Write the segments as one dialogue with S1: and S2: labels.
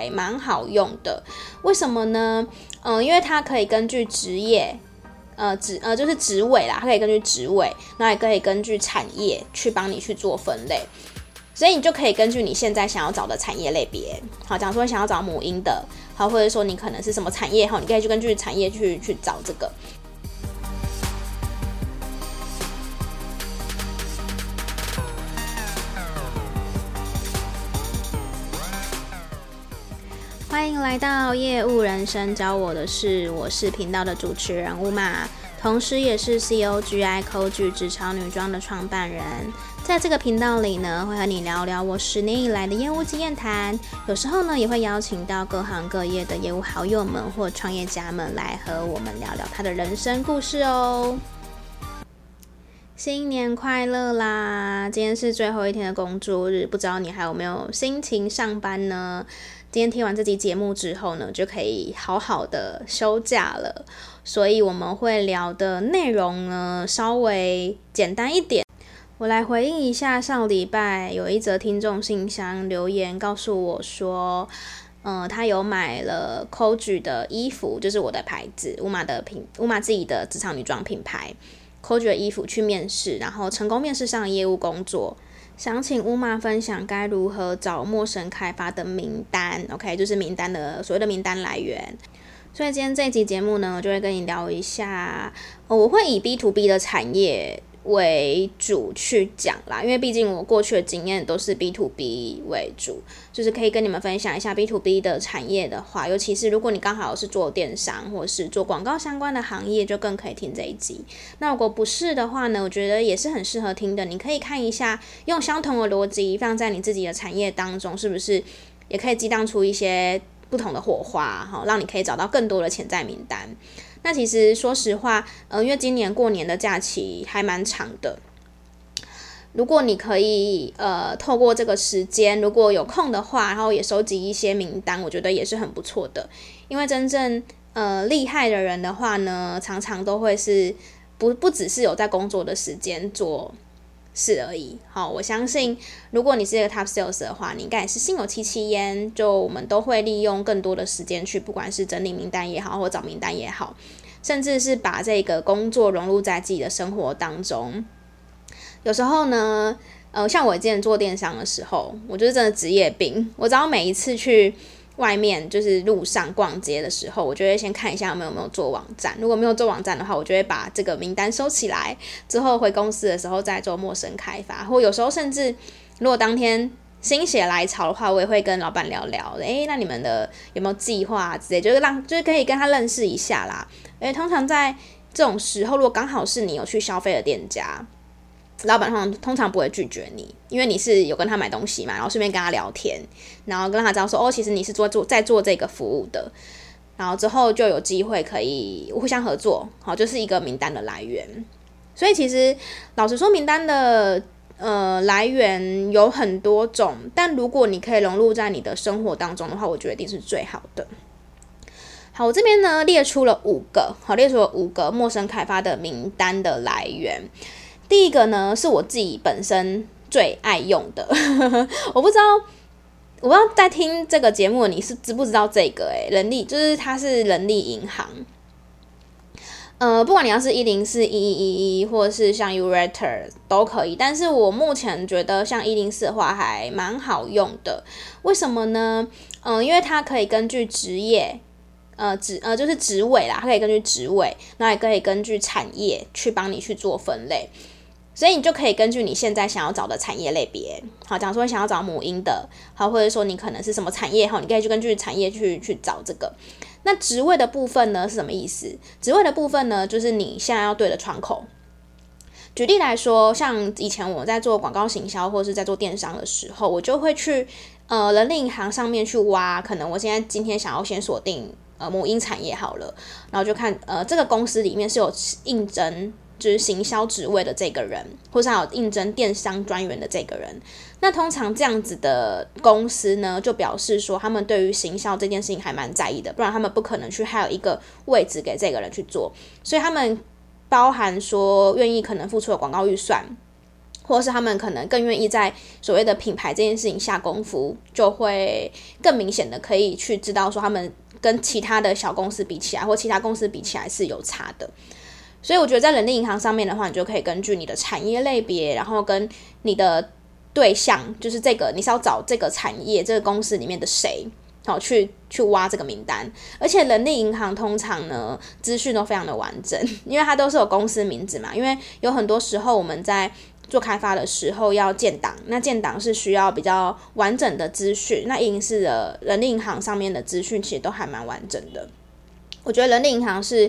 S1: 还蛮好用的。为什么呢？嗯、因为它可以根据职业，呃职呃就是职位啦，它可以根据职位，那也可以根据产业去帮你去做分类。所以你就可以根据你现在想要找的产业类别，好，假如说你想要找母婴的，好，或者说你可能是什么产业，哈，你可以去根据产业去去找这个。欢迎来到业务人生，教我的事，我是频道的主持人 Uma。同时也是 COGI Coach 职场女装的创办人，在这个频道里呢，会和你聊聊我十年以来的业务经验谈，有时候呢，也会邀请到各行各业的业务好友们或创业家们来和我们聊聊他的人生故事哦。新年快乐啦！今天是最后一天的工作日，不知道你还有没有心情上班呢？今天听完这集节目之后呢，就可以好好的休假了。所以我们会聊的内容呢，稍微简单一点。我来回应一下，上礼拜有一则听众信箱留言告诉我说，嗯、呃，他有买了 Coach 的衣服，就是我的牌子，Uma 的品，Uma 自己的职场女装品牌 Coach 的衣服去面试，然后成功面试上业务工作。想请乌妈分享该如何找陌生开发的名单，OK，就是名单的所谓的名单来源。所以今天这一集节目呢，我就会跟你聊一下，我会以 B to B 的产业为主去讲啦，因为毕竟我过去的经验都是 B to B 为主，就是可以跟你们分享一下 B to B 的产业的话，尤其是如果你刚好是做电商或是做广告相关的行业，就更可以听这一集。那如果不是的话呢，我觉得也是很适合听的。你可以看一下，用相同的逻辑放在你自己的产业当中，是不是也可以激荡出一些不同的火花？哈，让你可以找到更多的潜在名单。那其实说实话，呃，因为今年过年的假期还蛮长的。如果你可以呃透过这个时间，如果有空的话，然后也收集一些名单，我觉得也是很不错的。因为真正呃厉害的人的话呢，常常都会是不不只是有在工作的时间做事而已。好，我相信如果你是一个 top sales 的话，你应该也是心有戚戚焉。就我们都会利用更多的时间去，不管是整理名单也好，或找名单也好，甚至是把这个工作融入在自己的生活当中。有时候呢，呃，像我之前做电商的时候，我就是真的职业病。我只要每一次去。外面就是路上逛街的时候，我就会先看一下有没有没有做网站。如果没有做网站的话，我就会把这个名单收起来，之后回公司的时候再做陌生开发。或有时候甚至，如果当天心血来潮的话，我也会跟老板聊聊。诶，那你们的有没有计划之类，就是让就是可以跟他认识一下啦。诶，通常在这种时候，如果刚好是你有去消费的店家。老板通常通常不会拒绝你，因为你是有跟他买东西嘛，然后顺便跟他聊天，然后跟他知道说哦，其实你是做做在做这个服务的，然后之后就有机会可以互相合作，好，就是一个名单的来源。所以其实老实说，名单的呃来源有很多种，但如果你可以融入在你的生活当中的话，我觉得一定是最好的。好，我这边呢列出了五个，好，列出了五个陌生开发的名单的来源。第一个呢，是我自己本身最爱用的，我不知道，我不知道在听这个节目你是知不知道这个？诶，人力就是它是人力银行，呃，不管你要是一零四一一一一，或者是像 U-Rator 都可以，但是我目前觉得像一零四的话还蛮好用的，为什么呢？嗯、因为它可以根据职业，呃职呃就是职位啦，它可以根据职位，那也可以根据产业去帮你去做分类。所以你就可以根据你现在想要找的产业类别，好，假如说想要找母婴的，好，或者说你可能是什么产业，哈，你可以去根据产业去去找这个。那职位的部分呢是什么意思？职位的部分呢，就是你现在要对的窗口。举例来说，像以前我在做广告行销或者是在做电商的时候，我就会去呃人力银行上面去挖，可能我现在今天想要先锁定呃母婴产业好了，然后就看呃这个公司里面是有应征。就是行销职位的这个人，或是还有应征电商专员的这个人，那通常这样子的公司呢，就表示说他们对于行销这件事情还蛮在意的，不然他们不可能去还有一个位置给这个人去做。所以他们包含说愿意可能付出的广告预算，或是他们可能更愿意在所谓的品牌这件事情下功夫，就会更明显的可以去知道说他们跟其他的小公司比起来，或其他公司比起来是有差的。所以我觉得在人力银行上面的话，你就可以根据你的产业类别，然后跟你的对象，就是这个你是要找这个产业这个公司里面的谁。好，去去挖这个名单，而且人力银行通常呢，资讯都非常的完整，因为它都是有公司名字嘛。因为有很多时候我们在做开发的时候要建档，那建档是需要比较完整的资讯。那银是的人力银行上面的资讯其实都还蛮完整的。我觉得人力银行是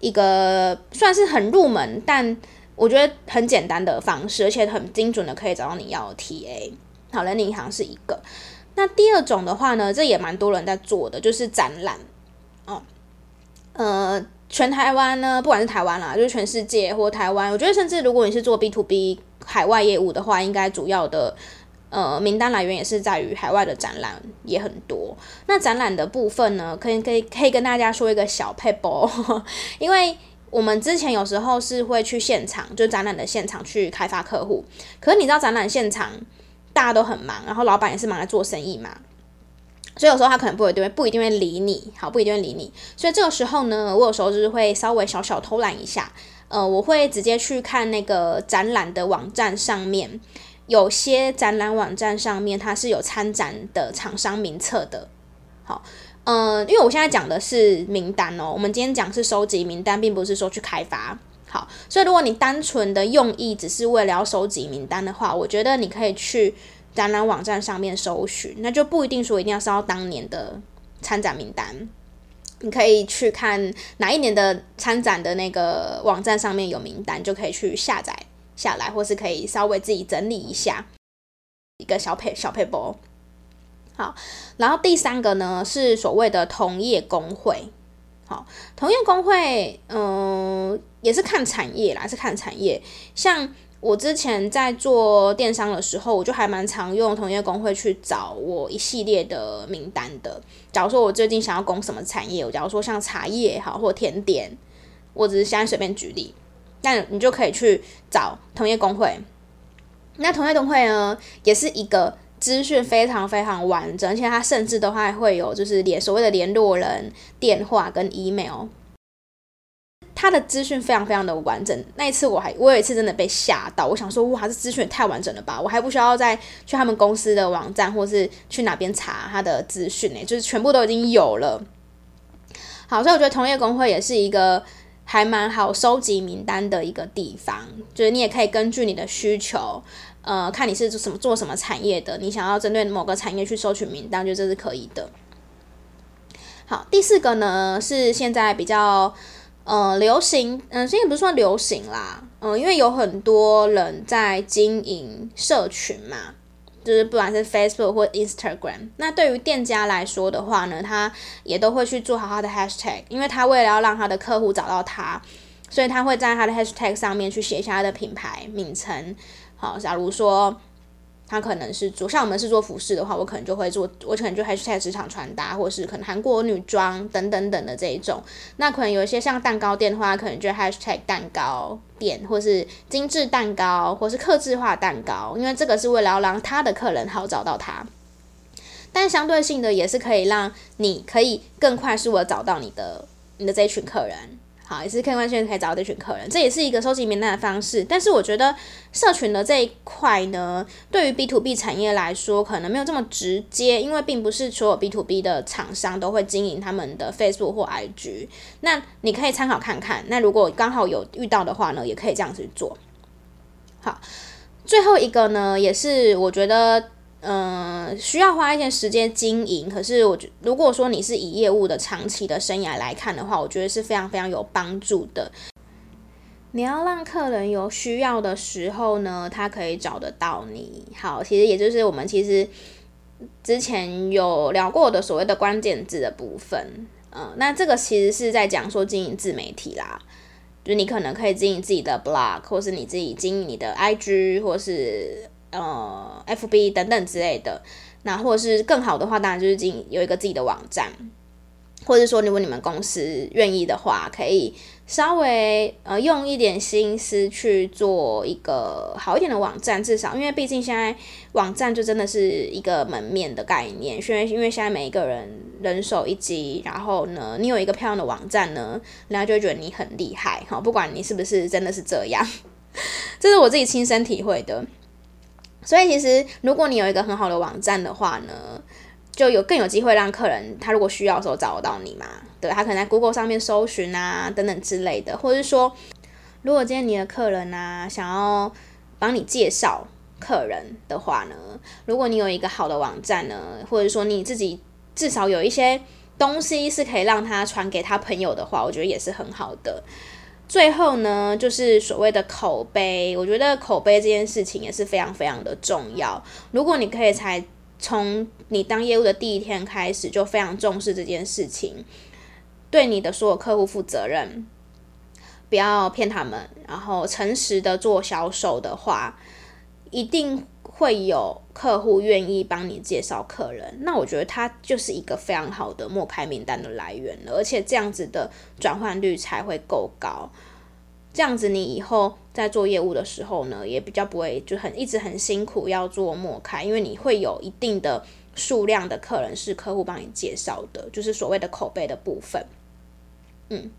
S1: 一个算是很入门，但我觉得很简单的方式，而且很精准的可以找到你要的 TA。好，人力银行是一个。那第二种的话呢，这也蛮多人在做的，就是展览哦。呃，全台湾呢，不管是台湾啦，就是全世界或台湾，我觉得甚至如果你是做 B to B 海外业务的话，应该主要的呃名单来源也是在于海外的展览也很多。那展览的部分呢，可以可以可以跟大家说一个小撇步，因为我们之前有时候是会去现场，就展览的现场去开发客户，可是你知道展览现场。大家都很忙，然后老板也是忙来做生意嘛，所以有时候他可能不会对，不一定会理你，好，不一定会理你。所以这个时候呢，我有时候就是会稍微小小偷懒一下，呃，我会直接去看那个展览的网站上面，有些展览网站上面它是有参展的厂商名册的，好，嗯、呃，因为我现在讲的是名单哦，我们今天讲是收集名单，并不是说去开发。好，所以如果你单纯的用意只是为了要收集名单的话，我觉得你可以去展览网站上面搜寻，那就不一定说一定要是要当年的参展名单，你可以去看哪一年的参展的那个网站上面有名单，就可以去下载下来，或是可以稍微自己整理一下一个小配小配包。好，然后第三个呢是所谓的同业公会。好，同业公会，嗯、也是看产业啦，是看产业。像我之前在做电商的时候，我就还蛮常用同业公会去找我一系列的名单的。假如说我最近想要攻什么产业，我假如说像茶叶好，或甜点，我只是现在随便举例，那你就可以去找同业公会。那同业公会呢，也是一个。资讯非常非常完整，而且它甚至都还会有就是联所谓的联络人电话跟 email，它的资讯非常非常的完整。那一次我还我有一次真的被吓到，我想说哇，这资讯也太完整了吧！我还不需要再去他们公司的网站或是去哪边查它的资讯呢，就是全部都已经有了。好，所以我觉得同业公会也是一个还蛮好收集名单的一个地方，就是你也可以根据你的需求。呃，看你是做什么做什么产业的，你想要针对某个产业去收取名单，就这是可以的。好，第四个呢是现在比较呃流行，嗯、呃，现在不是说流行啦，嗯、因为有很多人在经营社群嘛，就是不管是 Facebook 或 Instagram，那对于店家来说的话呢，他也都会去做好他的 Hashtag，因为他为了要让他的客户找到他，所以他会在他的 Hashtag 上面去写下他的品牌名称。好，假如说他可能是做像我们是做服饰的话，我可能就会做，我可能就 hashtag 职场穿搭，或是可能韩国女装等等等的这一种。那可能有一些像蛋糕店的话，可能就 hashtag 蛋糕店，或是精致蛋糕，或是客制化蛋糕，因为这个是为了要让他的客人好找到他。但相对性的也是可以让你可以更快速的找到你的你的这一群客人。好，也是可以完全可以找到这群客人，这也是一个收集名单的方式。但是我觉得社群的这一块呢，对于 B to B 产业来说，可能没有这么直接，因为并不是所有 B to B 的厂商都会经营他们的 Facebook 或 IG。那你可以参考看看。那如果刚好有遇到的话呢，也可以这样子做。好，最后一个呢，也是我觉得。嗯，需要花一些时间经营。可是我觉，如果说你是以业务的长期的生涯来看的话，我觉得是非常非常有帮助的。你要让客人有需要的时候呢，他可以找得到你。好，其实也就是我们其实之前有聊过的所谓的关键字的部分。嗯，那这个其实是在讲说经营自媒体啦，就你可能可以经营自己的 blog，或是你自己经营你的 IG，或是。呃，FB 等等之类的，那或者是更好的话，当然就是经营有一个自己的网站。或者说如果你们公司愿意的话，可以稍微呃用一点心思去做一个好一点的网站，至少因为毕竟现在网站就真的是一个门面的概念，因为因为现在每一个人人手一机，然后呢，你有一个漂亮的网站呢，人家就会觉得你很厉害哈，不管你是不是真的是这样，这是我自己亲身体会的。所以其实，如果你有一个很好的网站的话呢，就有更有机会让客人他如果需要的时候找得到你嘛。对，他可能在 Google 上面搜寻啊等等之类的，或者是说，如果今天你的客人啊想要帮你介绍客人的话呢，如果你有一个好的网站呢，或者说你自己至少有一些东西是可以让他传给他朋友的话，我觉得也是很好的。最后呢，就是所谓的口碑，我觉得口碑这件事情也是非常非常的重要。如果你可以才从你当业务的第一天开始就非常重视这件事情，对你的所有客户负责任，不要骗他们，然后诚实的做销售的话，一定会有客户愿意帮你介绍客人。那我觉得它就是一个非常好的默开名单的来源了，而且这样子的转换率才会够高。这样子你以后在做业务的时候呢，也比较不会就很一直很辛苦要做默开，因为你会有一定的数量的客人是客户帮你介绍的，就是所谓的口碑的部分。嗯。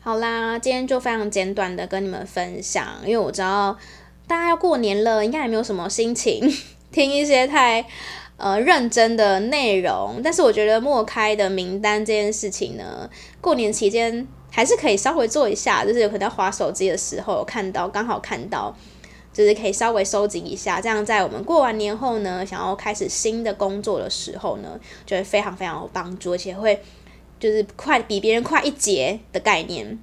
S1: 好啦，今天就非常简短的跟你们分享，因为我知道。大家要过年了，应该也没有什么心情 听一些太呃认真的内容。但是我觉得莫开的名单这件事情呢，过年期间还是可以稍微做一下，就是有可能要划手机的时候看到，刚好看到，就是可以稍微收集一下。这样在我们过完年后呢，想要开始新的工作的时候呢，就会非常非常有帮助，而且会就是快比别人快一截的概念。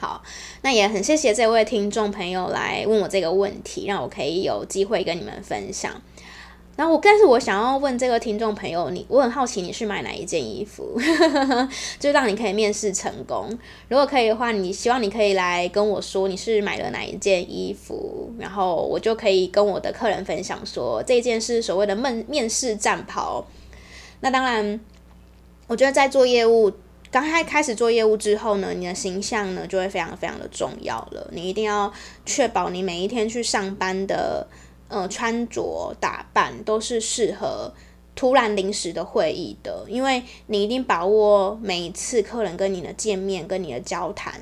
S1: 好，那也很谢谢这位听众朋友来问我这个问题，让我可以有机会跟你们分享。然后我，但是我想要问这个听众朋友，你我很好奇你是买哪一件衣服，就让你可以面试成功。如果可以的话，你希望你可以来跟我说你是买了哪一件衣服，然后我就可以跟我的客人分享说这件是所谓的面面试战袍。那当然，我觉得在做业务。刚开开始做业务之后呢，你的形象呢就会非常非常的重要了。你一定要确保你每一天去上班的呃穿着打扮都是适合突然临时的会议的，因为你一定把握每一次客人跟你的见面跟你的交谈。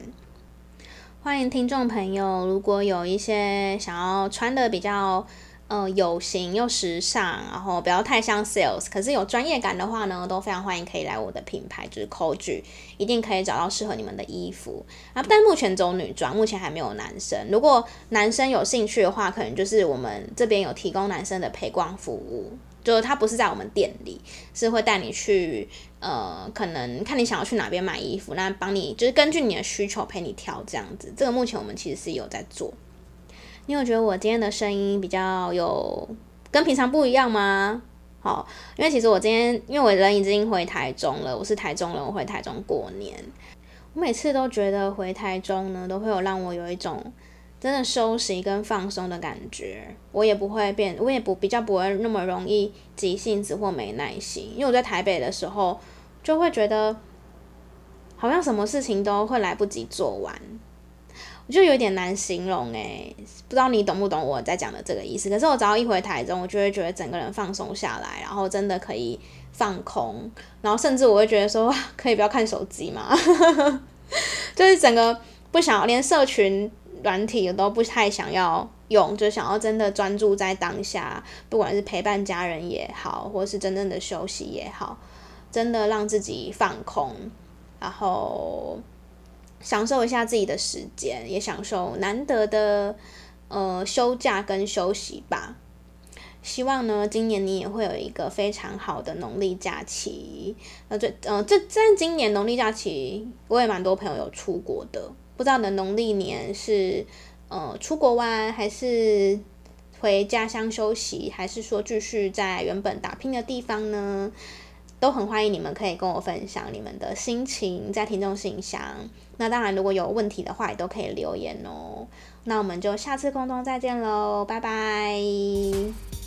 S1: 欢迎听众朋友，如果有一些想要穿的比较。呃，有型又时尚，然后不要太像 sales，可是有专业感的话呢，都非常欢迎可以来我的品牌，就是 Coach，一定可以找到适合你们的衣服啊。但目前只有女装，目前还没有男生。如果男生有兴趣的话，可能就是我们这边有提供男生的陪逛服务，就是他不是在我们店里，是会带你去，呃，可能看你想要去哪边买衣服，那帮你就是根据你的需求陪你挑这样子。这个目前我们其实是有在做。你有觉得我今天的声音比较有跟平常不一样吗？好，因为其实我今天因为我人已经回台中了，我是台中人，我回台中过年。我每次都觉得回台中呢，都会有让我有一种真的休息跟放松的感觉。我也不会变，我也不比较不会那么容易急性子或没耐心。因为我在台北的时候，就会觉得好像什么事情都会来不及做完。我就有点难形容诶、不知道你懂不懂我在讲的这个意思。可是我只要一回台中，我就会觉得整个人放松下来，然后真的可以放空，然后甚至我会觉得说，可以不要看手机嘛，就是整个不想连社群软体都不太想要用，就想要真的专注在当下，不管是陪伴家人也好，或是真正的休息也好，真的让自己放空，然后。享受一下自己的时间，也享受难得的呃休假跟休息吧。希望呢，今年你也会有一个非常好的农历假期。呃，这呃这在今年农历假期，我也蛮多朋友有出国的。不知道你的农历年是呃出国玩，还是回家乡休息，还是说继续在原本打拼的地方呢？都很欢迎你们可以跟我分享你们的心情，在听众信箱。那当然，如果有问题的话，也都可以留言哦。那我们就下次空中再见喽，拜拜。